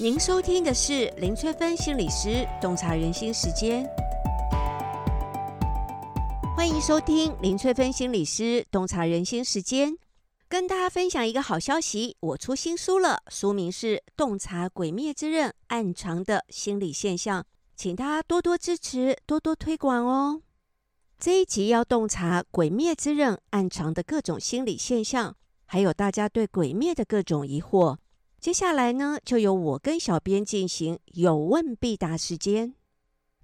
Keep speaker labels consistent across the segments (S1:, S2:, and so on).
S1: 您收听的是林翠芬心理师洞察人心时间，欢迎收听林翠芬心理师洞察人心时间，跟大家分享一个好消息，我出新书了，书名是《洞察鬼灭之刃暗藏的心理现象》，请大家多多支持，多多推广哦。这一集要洞察鬼灭之刃暗藏的各种心理现象，还有大家对鬼灭的各种疑惑。接下来呢，就由我跟小编进行有问必答时间。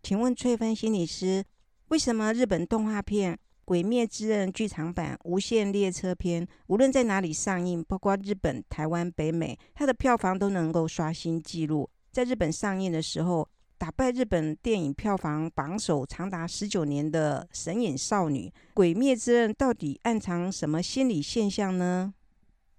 S2: 请问翠芬心理师，为什么日本动画片《鬼灭之刃》剧场版《无限列车篇》无论在哪里上映，包括日本、台湾、北美，它的票房都能够刷新纪录？在日本上映的时候，打败日本电影票房榜首长达十九年的《神隐少女》，《鬼灭之刃》到底暗藏什么心理现象呢？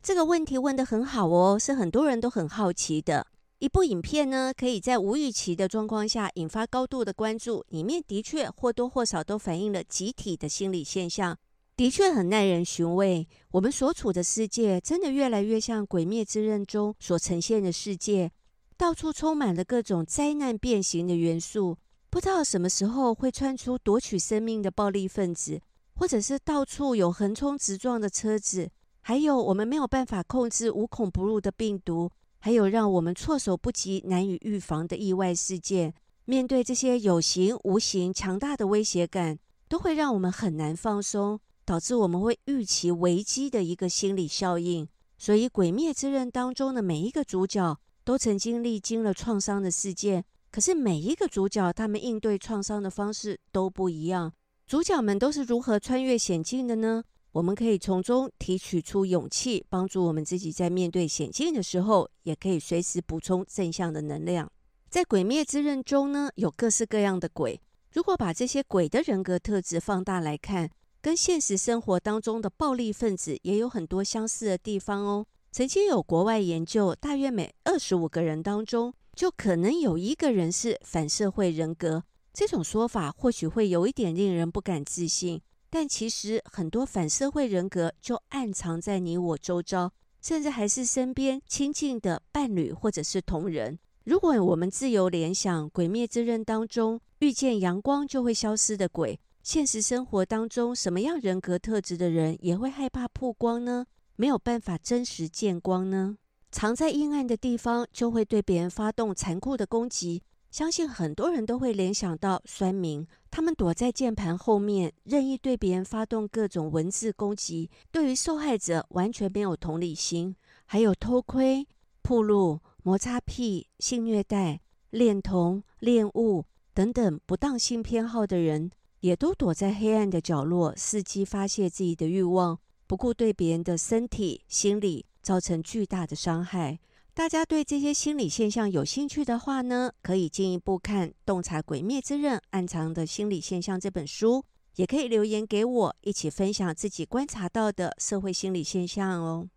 S1: 这个问题问得很好哦，是很多人都很好奇的。一部影片呢，可以在无预期的状况下引发高度的关注，里面的确或多或少都反映了集体的心理现象，的确很耐人寻味。我们所处的世界真的越来越像《鬼灭之刃》中所呈现的世界，到处充满了各种灾难变形的元素，不知道什么时候会窜出夺取生命的暴力分子，或者是到处有横冲直撞的车子。还有我们没有办法控制、无孔不入的病毒，还有让我们措手不及、难以预防的意外事件。面对这些有形、无形、强大的威胁感，都会让我们很难放松，导致我们会预期危机的一个心理效应。所以，《鬼灭之刃》当中的每一个主角都曾经历经了创伤的事件，可是每一个主角他们应对创伤的方式都不一样。主角们都是如何穿越险境的呢？我们可以从中提取出勇气，帮助我们自己在面对险境的时候，也可以随时补充正向的能量。在《鬼灭之刃》中呢，有各式各样的鬼。如果把这些鬼的人格特质放大来看，跟现实生活当中的暴力分子也有很多相似的地方哦。曾经有国外研究，大约每二十五个人当中，就可能有一个人是反社会人格。这种说法或许会有一点令人不敢置信。但其实很多反社会人格就暗藏在你我周遭，甚至还是身边亲近的伴侣或者是同仁。如果我们自由联想《鬼灭之刃》当中遇见阳光就会消失的鬼，现实生活当中什么样人格特质的人也会害怕曝光呢？没有办法真实见光呢？藏在阴暗的地方就会对别人发动残酷的攻击。相信很多人都会联想到酸民，他们躲在键盘后面，任意对别人发动各种文字攻击，对于受害者完全没有同理心。还有偷窥、暴露、摩擦癖、性虐待、恋童、恋物等等不当性偏好的人，也都躲在黑暗的角落，伺机发泄自己的欲望，不顾对别人的身体、心理造成巨大的伤害。大家对这些心理现象有兴趣的话呢，可以进一步看《洞察鬼灭之刃暗藏的心理现象》这本书，也可以留言给我，一起分享自己观察到的社会心理现象哦。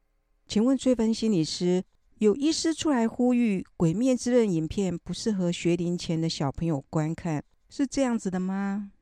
S2: 请问追分心理师，有医师出来呼吁《鬼灭之刃》影片不适合学龄前的小朋友观看，是这样子的吗？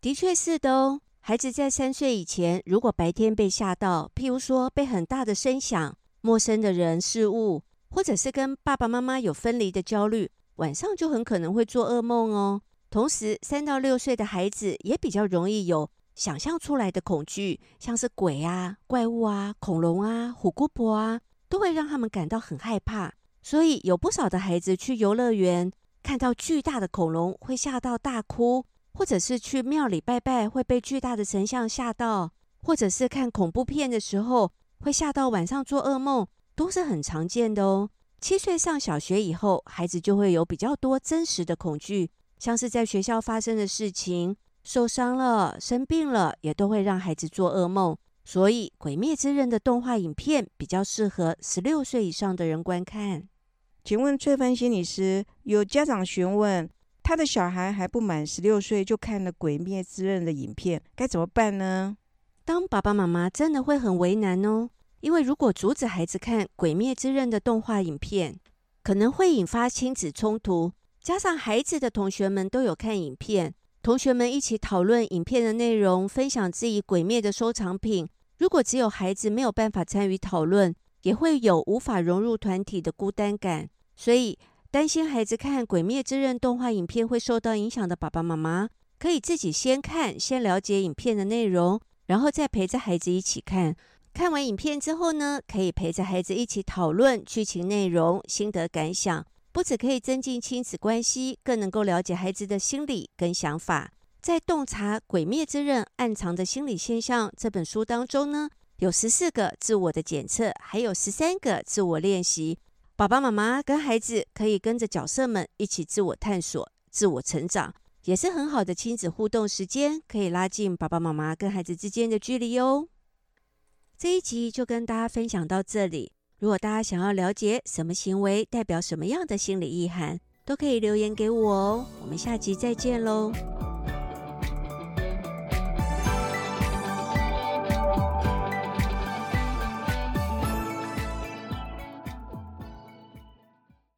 S1: 的确是的哦。孩子在三岁以前，如果白天被吓到，譬如说被很大的声响、陌生的人事物，或者是跟爸爸妈妈有分离的焦虑，晚上就很可能会做噩梦哦。同时，三到六岁的孩子也比较容易有想象出来的恐惧，像是鬼啊、怪物啊、恐龙啊、虎姑婆啊，都会让他们感到很害怕。所以，有不少的孩子去游乐园看到巨大的恐龙会吓到大哭，或者是去庙里拜拜会被巨大的神像吓到，或者是看恐怖片的时候会吓到晚上做噩梦。都是很常见的哦。七岁上小学以后，孩子就会有比较多真实的恐惧，像是在学校发生的事情、受伤了、生病了，也都会让孩子做噩梦。所以，《鬼灭之刃》的动画影片比较适合十六岁以上的人观看。
S2: 请问翠芬心理师，有家长询问，他的小孩还不满十六岁就看了《鬼灭之刃》的影片，该怎么办呢？
S1: 当爸爸妈妈真的会很为难哦。因为如果阻止孩子看《鬼灭之刃》的动画影片，可能会引发亲子冲突。加上孩子的同学们都有看影片，同学们一起讨论影片的内容，分享自己《鬼灭》的收藏品。如果只有孩子没有办法参与讨论，也会有无法融入团体的孤单感。所以，担心孩子看《鬼灭之刃》动画影片会受到影响的爸爸妈妈，可以自己先看，先了解影片的内容，然后再陪着孩子一起看。看完影片之后呢，可以陪着孩子一起讨论剧情内容、心得感想，不只可以增进亲子关系，更能够了解孩子的心理跟想法。在《洞察鬼灭之刃暗藏的心理现象》这本书当中呢，有十四个自我的检测，还有十三个自我练习。爸爸妈妈跟孩子可以跟着角色们一起自我探索、自我成长，也是很好的亲子互动时间，可以拉近爸爸妈妈跟孩子之间的距离哦。这一集就跟大家分享到这里。如果大家想要了解什么行为代表什么样的心理意涵，都可以留言给我哦。我们下集再见喽。